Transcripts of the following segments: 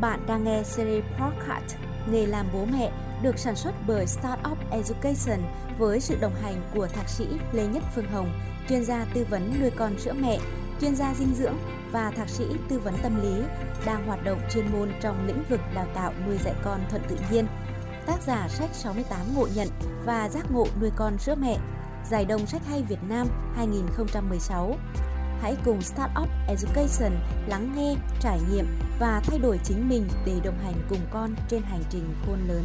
Bạn đang nghe series podcast Nghề làm bố mẹ được sản xuất bởi Startup Education với sự đồng hành của thạc sĩ Lê Nhất Phương Hồng, chuyên gia tư vấn nuôi con sữa mẹ, chuyên gia dinh dưỡng và thạc sĩ tư vấn tâm lý, đang hoạt động chuyên môn trong lĩnh vực đào tạo nuôi dạy con thuận tự nhiên. Tác giả sách 68 ngộ nhận và giác ngộ nuôi con sữa mẹ, Giải đồng sách hay Việt Nam 2016 Hãy cùng Startup Education lắng nghe, trải nghiệm và thay đổi chính mình để đồng hành cùng con trên hành trình khôn lớn.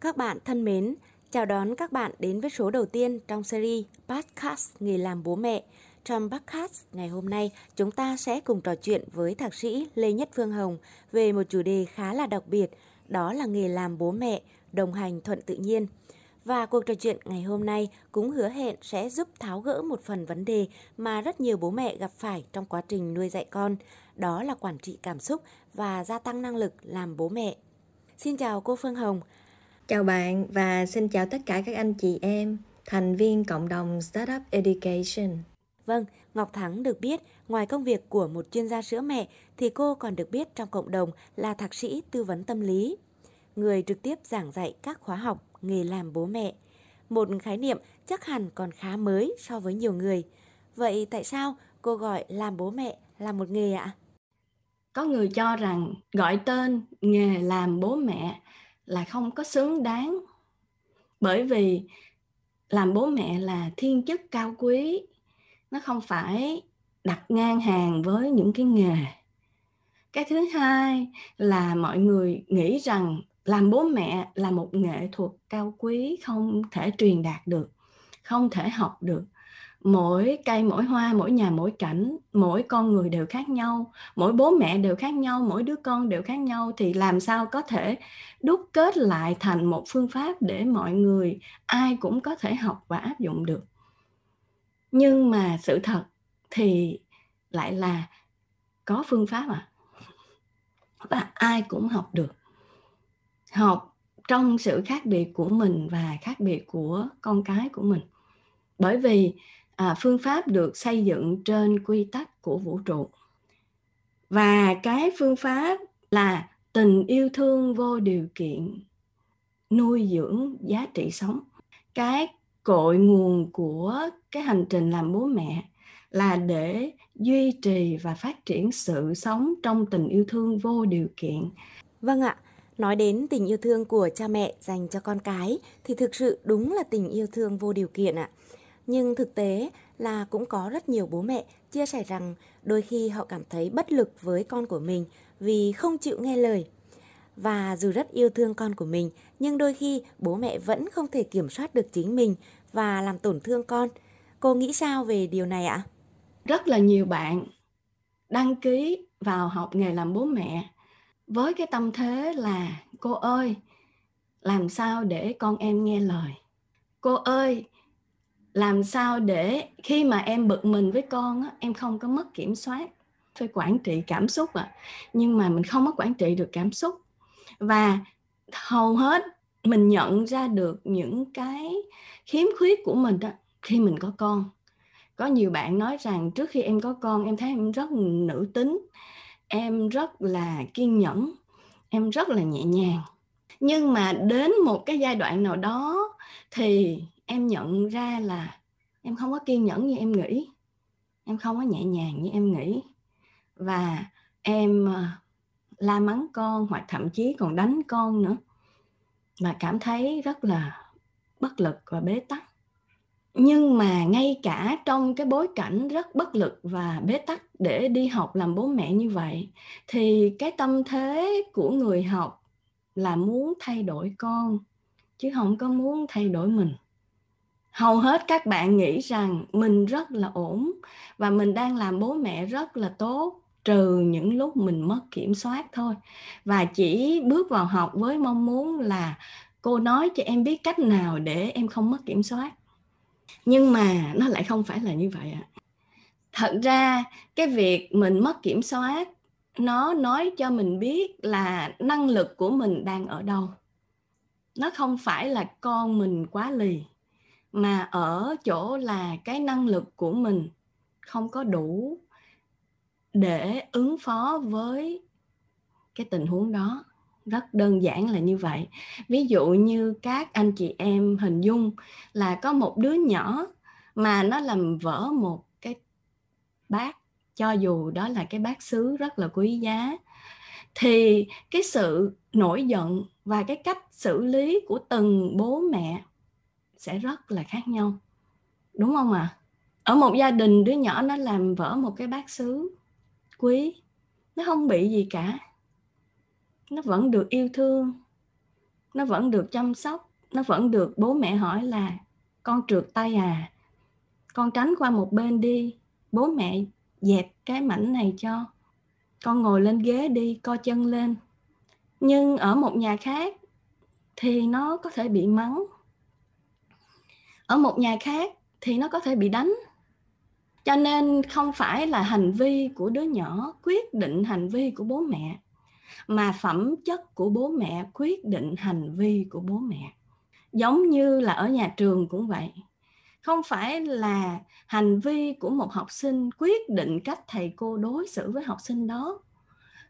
Các bạn thân mến, chào đón các bạn đến với số đầu tiên trong series Podcast Nghề làm bố mẹ. Trong podcast ngày hôm nay, chúng ta sẽ cùng trò chuyện với thạc sĩ Lê Nhất Phương Hồng về một chủ đề khá là đặc biệt, đó là nghề làm bố mẹ, đồng hành thuận tự nhiên – và cuộc trò chuyện ngày hôm nay cũng hứa hẹn sẽ giúp tháo gỡ một phần vấn đề mà rất nhiều bố mẹ gặp phải trong quá trình nuôi dạy con, đó là quản trị cảm xúc và gia tăng năng lực làm bố mẹ. Xin chào cô Phương Hồng. Chào bạn và xin chào tất cả các anh chị em, thành viên cộng đồng Startup Education. Vâng, Ngọc Thắng được biết, ngoài công việc của một chuyên gia sữa mẹ thì cô còn được biết trong cộng đồng là thạc sĩ tư vấn tâm lý người trực tiếp giảng dạy các khóa học nghề làm bố mẹ. Một khái niệm chắc hẳn còn khá mới so với nhiều người. Vậy tại sao cô gọi làm bố mẹ là một nghề ạ? Có người cho rằng gọi tên nghề làm bố mẹ là không có xứng đáng. Bởi vì làm bố mẹ là thiên chức cao quý, nó không phải đặt ngang hàng với những cái nghề. Cái thứ hai là mọi người nghĩ rằng làm bố mẹ là một nghệ thuật cao quý, không thể truyền đạt được, không thể học được. Mỗi cây, mỗi hoa, mỗi nhà, mỗi cảnh, mỗi con người đều khác nhau, mỗi bố mẹ đều khác nhau, mỗi đứa con đều khác nhau. Thì làm sao có thể đúc kết lại thành một phương pháp để mọi người, ai cũng có thể học và áp dụng được? Nhưng mà sự thật thì lại là có phương pháp à và ai cũng học được học trong sự khác biệt của mình và khác biệt của con cái của mình. Bởi vì à, phương pháp được xây dựng trên quy tắc của vũ trụ. Và cái phương pháp là tình yêu thương vô điều kiện nuôi dưỡng giá trị sống. Cái cội nguồn của cái hành trình làm bố mẹ là để duy trì và phát triển sự sống trong tình yêu thương vô điều kiện. Vâng ạ. Nói đến tình yêu thương của cha mẹ dành cho con cái thì thực sự đúng là tình yêu thương vô điều kiện ạ. Nhưng thực tế là cũng có rất nhiều bố mẹ chia sẻ rằng đôi khi họ cảm thấy bất lực với con của mình vì không chịu nghe lời. Và dù rất yêu thương con của mình, nhưng đôi khi bố mẹ vẫn không thể kiểm soát được chính mình và làm tổn thương con. Cô nghĩ sao về điều này ạ? Rất là nhiều bạn đăng ký vào học nghề làm bố mẹ với cái tâm thế là cô ơi làm sao để con em nghe lời? Cô ơi làm sao để khi mà em bực mình với con á, em không có mất kiểm soát phải quản trị cảm xúc à nhưng mà mình không có quản trị được cảm xúc. Và hầu hết mình nhận ra được những cái khiếm khuyết của mình đó khi mình có con. Có nhiều bạn nói rằng trước khi em có con em thấy em rất nữ tính em rất là kiên nhẫn, em rất là nhẹ nhàng. Nhưng mà đến một cái giai đoạn nào đó thì em nhận ra là em không có kiên nhẫn như em nghĩ. Em không có nhẹ nhàng như em nghĩ. Và em ờ, la mắng con hoặc thậm chí còn đánh con nữa. Mà cảm thấy rất là bất lực và bế tắc nhưng mà ngay cả trong cái bối cảnh rất bất lực và bế tắc để đi học làm bố mẹ như vậy, thì cái tâm thế của người học là muốn thay đổi con, chứ không có muốn thay đổi mình. Hầu hết các bạn nghĩ rằng mình rất là ổn và mình đang làm bố mẹ rất là tốt, trừ những lúc mình mất kiểm soát thôi. Và chỉ bước vào học với mong muốn là cô nói cho em biết cách nào để em không mất kiểm soát nhưng mà nó lại không phải là như vậy ạ. Thật ra, cái việc mình mất kiểm soát, nó nói cho mình biết là năng lực của mình đang ở đâu. Nó không phải là con mình quá lì, mà ở chỗ là cái năng lực của mình không có đủ để ứng phó với cái tình huống đó rất đơn giản là như vậy. Ví dụ như các anh chị em hình dung là có một đứa nhỏ mà nó làm vỡ một cái bát, cho dù đó là cái bát sứ rất là quý giá. Thì cái sự nổi giận và cái cách xử lý của từng bố mẹ sẽ rất là khác nhau, đúng không ạ? À? ở một gia đình đứa nhỏ nó làm vỡ một cái bát sứ quý, nó không bị gì cả nó vẫn được yêu thương, nó vẫn được chăm sóc, nó vẫn được bố mẹ hỏi là, con trượt tay à con tránh qua một bên đi, bố mẹ dẹp cái mảnh này cho, con ngồi lên ghế đi, co chân lên. Nhưng ở một nhà khác thì nó có thể bị mắng. Ở một nhà khác thì nó có thể bị đánh. Cho nên không phải là hành vi của đứa nhỏ, quyết định hành vi của bố mẹ mà phẩm chất của bố mẹ, quyết định hành vi của bố mẹ. Giống như là ở nhà trường cũng vậy. Không phải là hành vi của một học sinh quyết định cách thầy cô đối xử với học sinh đó,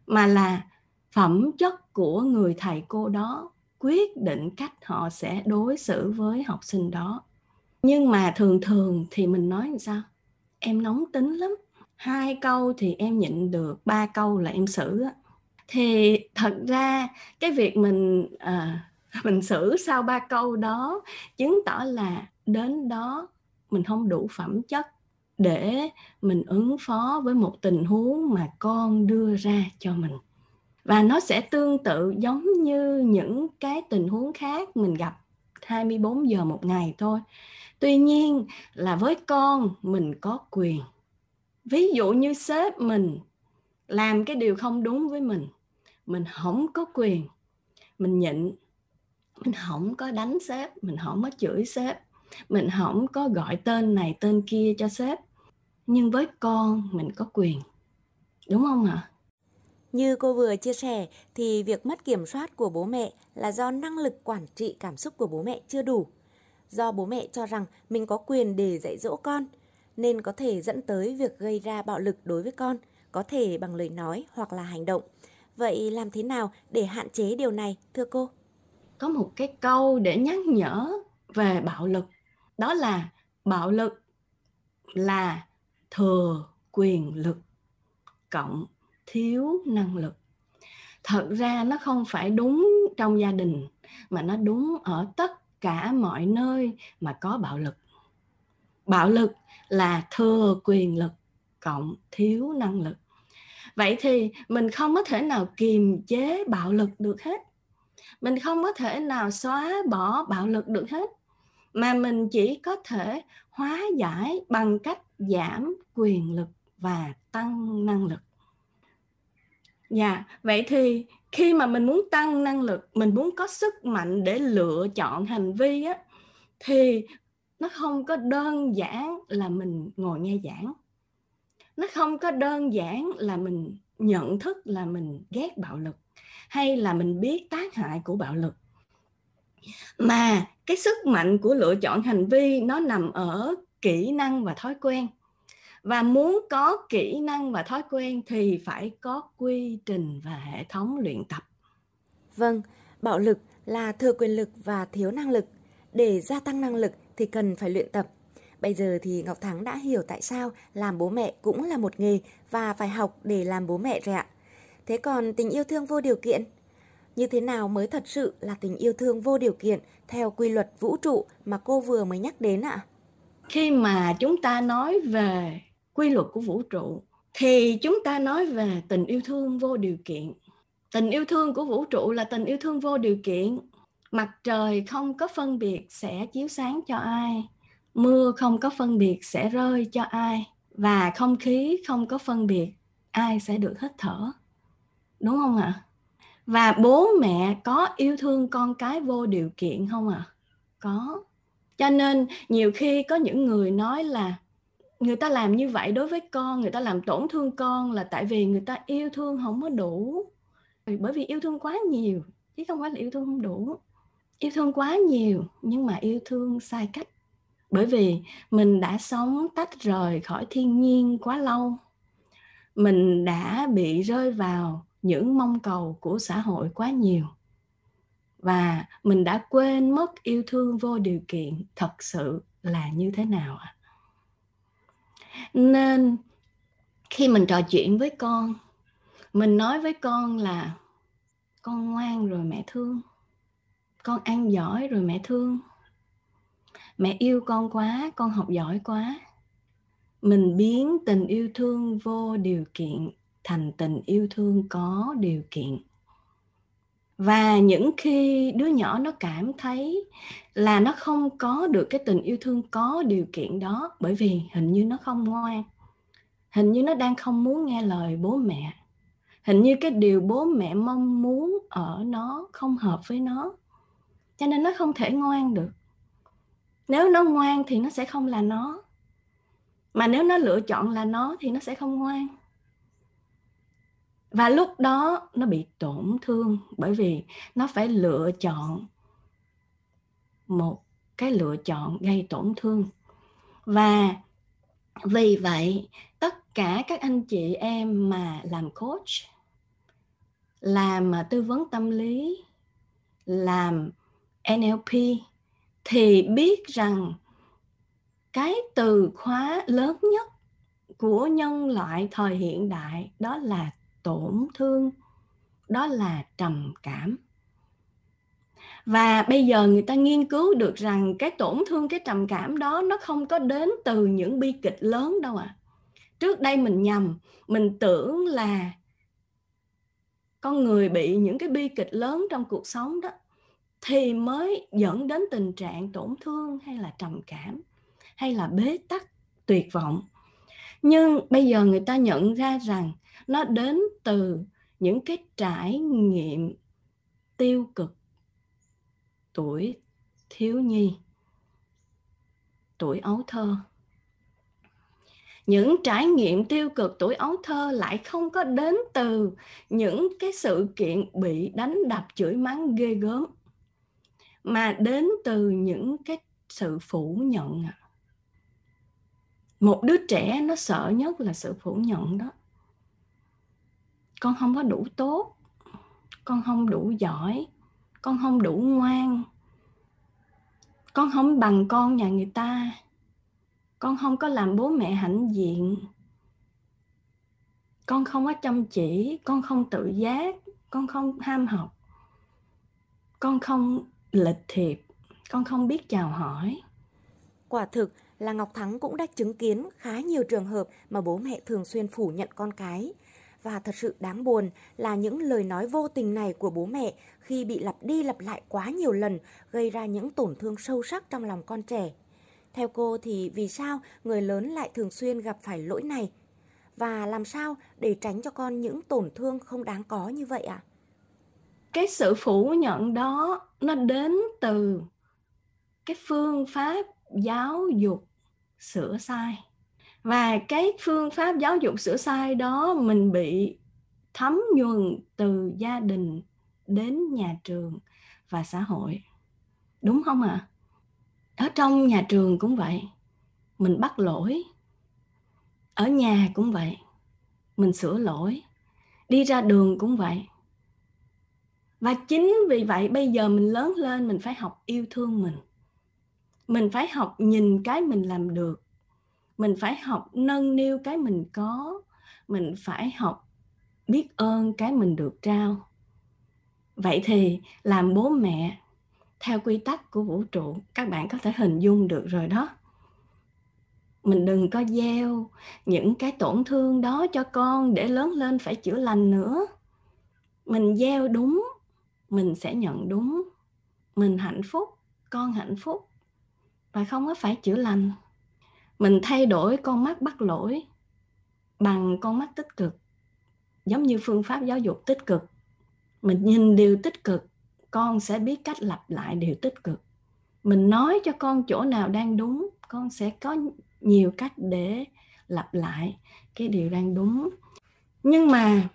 mà là phẩm chất của người thầy cô đó quyết định cách họ sẽ đối xử với học sinh đó. Nhưng mà thường thường thì mình nói làm sao? Em nóng tính lắm. Hai câu thì em nhịn được, ba câu là em xử á thì thật ra cái việc mình à, mình xử sau ba câu đó chứng tỏ là đến đó mình không đủ phẩm chất để mình ứng phó với một tình huống mà con đưa ra cho mình. Và nó sẽ tương tự giống như những cái tình huống khác mình gặp 24 giờ một ngày thôi. Tuy nhiên là với con mình có quyền. Ví dụ như sếp mình làm cái điều không đúng với mình mình không có quyền. Mình nhịn. Mình không có đánh sếp. Mình không có chửi sếp. Mình không có gọi tên này tên kia cho sếp. Nhưng với con, mình có quyền. Đúng không ạ? Như cô vừa chia sẻ, thì việc mất kiểm soát của bố mẹ là do năng lực quản trị cảm xúc của bố mẹ chưa đủ. Do bố mẹ cho rằng mình có quyền để dạy dỗ con, nên có thể dẫn tới việc gây ra bạo lực đối với con, có thể bằng lời nói hoặc là hành động vậy làm thế nào để hạn chế điều này, thưa cô? Có một cái câu để nhắc nhở về bạo lực. Đó là bạo lực là thừa quyền lực cộng thiếu năng lực. Thật ra nó không phải đúng trong gia đình, mà nó đúng ở tất cả mọi nơi mà có bạo lực. Bạo lực là thừa quyền lực cộng thiếu năng lực vậy thì mình không có thể nào kiềm chế bạo lực được hết. Mình không có thể nào xóa bỏ bạo lực được hết. Mà mình chỉ có thể hóa giải bằng cách giảm quyền lực và tăng năng lực. Dạ yeah, vậy thì khi mà mình muốn tăng năng lực mình muốn có sức mạnh để lựa chọn hành vi á thì nó không có đơn giản là mình ngồi nghe giảng nó không có đơn giản là mình nhận thức là mình ghét bạo lực hay là mình biết tác hại của bạo lực. Mà cái sức mạnh của lựa chọn hành vi nó nằm ở kỹ năng và thói quen. Và muốn có kỹ năng và thói quen thì phải có quy trình và hệ thống luyện tập. Vâng bạo lực là thừa quyền lực và thiếu năng lực. Để gia tăng năng lực thì cần phải luyện tập. Bây giờ thì Ngọc Thắng đã hiểu tại sao làm bố mẹ cũng là một nghề và phải học để làm bố mẹ rồi ạ. Thế còn tình yêu thương vô điều kiện? Như thế nào mới thật sự là tình yêu thương vô điều kiện theo quy luật vũ trụ mà cô vừa mới nhắc đến ạ? Khi mà chúng ta nói về quy luật của vũ trụ, thì chúng ta nói về tình yêu thương vô điều kiện. Tình yêu thương của vũ trụ là tình yêu thương vô điều kiện. Mặt trời không có phân biệt sẽ chiếu sáng cho ai mưa không có phân biệt sẽ rơi cho ai, và không khí không có phân biệt, ai sẽ được hít thở. Đúng không ạ? À? và bố mẹ có yêu thương con cái vô điều kiện không ạ? À? có. Cho nên nhiều khi có những người nói là người ta làm như vậy đối với con, người ta làm tổn thương con là tại vì người ta yêu thương không có đủ. Bởi vì yêu thương quá nhiều, chứ không phải là yêu thương không đủ. Yêu thương quá nhiều nhưng mà yêu thương sai cách bởi vì mình đã sống tách rời khỏi thiên nhiên quá lâu. Mình đã bị rơi vào những mong cầu của xã hội quá nhiều. Và mình đã quên mất yêu thương vô điều kiện thật sự là như thế nào ạ. Nên khi mình trò chuyện với con, mình nói với con là, con ngoan rồi mẹ thương. Con ăn giỏi rồi mẹ thương mẹ yêu con quá, con học giỏi quá. Mình biến tình yêu thương vô điều kiện thành tình yêu thương có điều kiện. Và những khi đứa nhỏ nó cảm thấy là nó không có được cái tình yêu thương có điều kiện đó, bởi vì hình như nó không ngoan. Hình như nó đang không muốn nghe lời bố mẹ. Hình như cái điều bố mẹ mong muốn ở nó không hợp với nó. Cho nên nó không thể ngoan được nếu nó ngoan thì nó sẽ không là nó. Mà nếu nó lựa chọn là nó thì nó sẽ không ngoan. Và lúc đó nó bị tổn thương bởi vì nó phải lựa chọn một cái lựa chọn gây tổn thương. Và vì vậy, tất cả các anh chị em mà làm coach, làm tư vấn tâm lý, làm NLP thì biết rằng cái từ khóa lớn nhất của nhân loại thời hiện đại đó là tổn thương, đó là trầm cảm và bây giờ người ta nghiên cứu được rằng cái tổn thương, cái trầm cảm đó nó không có đến từ những bi kịch lớn đâu ạ à. trước đây mình nhầm, mình tưởng là con người bị những cái bi kịch lớn trong cuộc sống đó thì mới dẫn đến tình trạng tổn thương hay là trầm cảm hay là bế tắc tuyệt vọng. Nhưng bây giờ người ta nhận ra rằng nó đến từ những cái trải nghiệm tiêu cực. Tuổi thiếu nhi, tuổi ấu thơ. Những trải nghiệm tiêu cực, tuổi ấu thơ lại không có đến từ những cái sự kiện bị đánh đập, chửi mắng, ghê gớm mà đến từ những cái sự phủ nhận một đứa trẻ nó sợ nhất là sự phủ nhận đó. Con không có đủ tốt, con không đủ giỏi, con không đủ ngoan, con không bằng con nhà người ta, con không có làm bố mẹ hãnh diện. Con không có chăm chỉ, con không tự giác, con không ham học, con không lịch thiệp con không biết chào hỏi quả thực là ngọc thắng cũng đã chứng kiến khá nhiều trường hợp mà bố mẹ thường xuyên phủ nhận con cái và thật sự đáng buồn là những lời nói vô tình này của bố mẹ khi bị lặp đi lặp lại quá nhiều lần gây ra những tổn thương sâu sắc trong lòng con trẻ. Theo cô thì vì sao người lớn lại thường xuyên gặp phải lỗi này? Và làm sao để tránh cho con những tổn thương không đáng có như vậy ạ? À? Cái sự phủ nhận đó nó đến từ cái phương pháp giáo dục sửa sai. Và cái phương pháp giáo dục sửa sai đó mình bị thấm nhuần từ gia đình đến nhà trường và xã hội. Đúng không ạ? À? ở trong nhà trường cũng vậy, mình bắt lỗi. Ở nhà cũng vậy, mình sửa lỗi. Đi ra đường cũng vậy và chính vì vậy bây giờ mình lớn lên mình phải học yêu thương mình. Mình phải học nhìn cái mình làm được. Mình phải học nâng niu cái mình có. Mình phải học biết ơn cái mình được trao. Vậy thì làm bố mẹ theo quy tắc của vũ trụ, các bạn có thể hình dung được rồi đó. Mình đừng có gieo những cái tổn thương đó cho con để lớn lên phải chữa lành nữa. Mình gieo đúng mình sẽ nhận đúng mình hạnh phúc, con hạnh phúc và không có phải chữa lành. Mình thay đổi con mắt bắt lỗi bằng con mắt tích cực, giống như phương pháp giáo dục tích cực. Mình nhìn điều tích cực, con sẽ biết cách lặp lại điều tích cực. Mình nói cho con chỗ nào đang đúng, con sẽ có nhiều cách để lặp lại cái điều đang đúng. Nhưng mà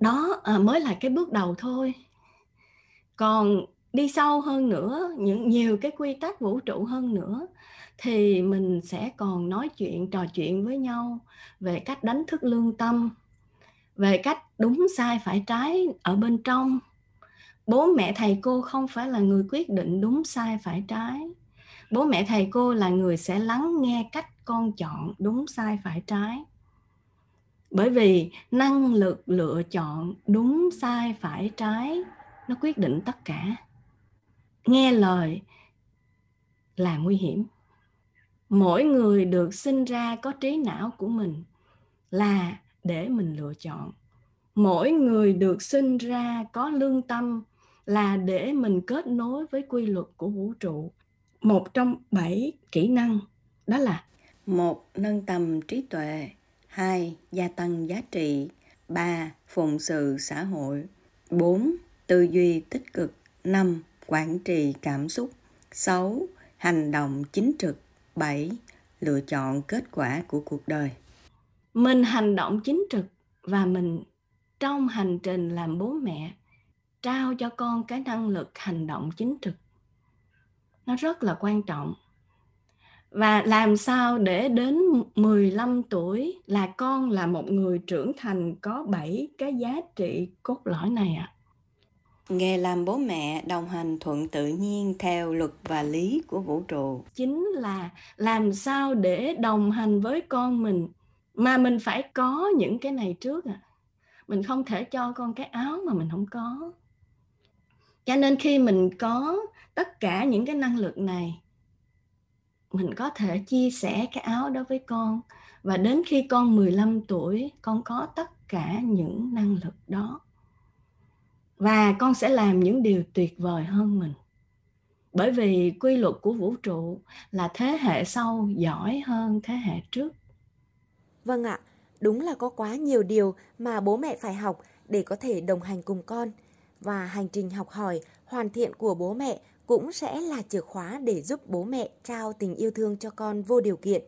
đó à, mới là cái bước đầu thôi. Còn đi sâu hơn nữa, những nhiều cái quy tắc vũ trụ hơn nữa, thì mình sẽ còn nói chuyện, trò chuyện với nhau về cách đánh thức lương tâm, về cách đúng sai phải trái ở bên trong. Bố mẹ, thầy cô không phải là người quyết định đúng sai phải trái. Bố mẹ, thầy cô là người sẽ lắng nghe cách con chọn đúng sai phải trái bởi vì năng lực lựa chọn đúng, sai, phải, trái, nó quyết định tất cả. Nghe lời là nguy hiểm. Mỗi người được sinh ra có trí não của mình là để mình lựa chọn. Mỗi người được sinh ra có lương tâm là để mình kết nối với quy luật của vũ trụ. Một trong bảy kỹ năng đó là một, nâng tầm trí tuệ hai, gia tăng giá trị. Ba, phụng sự xã hội. Bốn, tư duy tích cực. Năm, quản trị cảm xúc. Sáu, hành động chính trực. Bảy, lựa chọn kết quả của cuộc đời. Mình hành động chính trực và mình trong hành trình làm bố mẹ, trao cho con cái năng lực hành động chính trực. Nó rất là quan trọng và làm sao để đến 15 tuổi là con là một người trưởng thành có 7 cái giá trị cốt lõi này ạ. À? Nghề làm bố mẹ đồng hành thuận tự nhiên theo luật và lý của vũ trụ. Chính là làm sao để đồng hành với con mình mà mình phải có những cái này trước à. Mình không thể cho con cái áo mà mình không có. Cho nên khi mình có tất cả những cái năng lực này mình có thể chia sẻ cái áo đó với con. Và đến khi con 15 tuổi, con có tất cả những năng lực đó. Và con sẽ làm những điều tuyệt vời hơn mình. Bởi vì quy luật của vũ trụ là thế hệ sau giỏi hơn thế hệ trước. Vâng ạ, đúng là có quá nhiều điều mà bố mẹ phải học để có thể đồng hành cùng con. Và hành trình học hỏi hoàn thiện của bố mẹ cũng sẽ là chìa khóa để giúp bố mẹ trao tình yêu thương cho con vô điều kiện.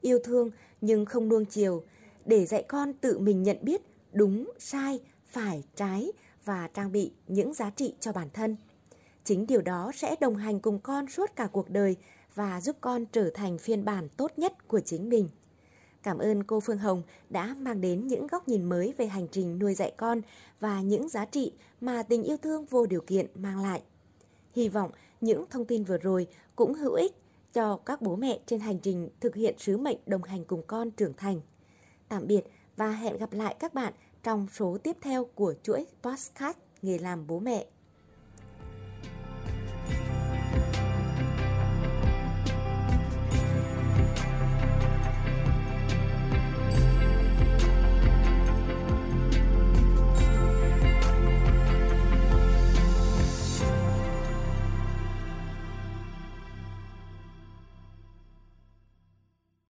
Yêu thương nhưng không nuông chiều, để dạy con tự mình nhận biết đúng, sai, phải, trái và trang bị những giá trị cho bản thân. Chính điều đó sẽ đồng hành cùng con suốt cả cuộc đời và giúp con trở thành phiên bản tốt nhất của chính mình. Cảm ơn cô Phương Hồng đã mang đến những góc nhìn mới về hành trình nuôi dạy con và những giá trị mà tình yêu thương vô điều kiện mang lại. Hy vọng những thông tin vừa rồi cũng hữu ích cho các bố mẹ trên hành trình thực hiện sứ mệnh đồng hành cùng con trưởng thành. Tạm biệt và hẹn gặp lại các bạn trong số tiếp theo của chuỗi podcast Nghề làm bố mẹ.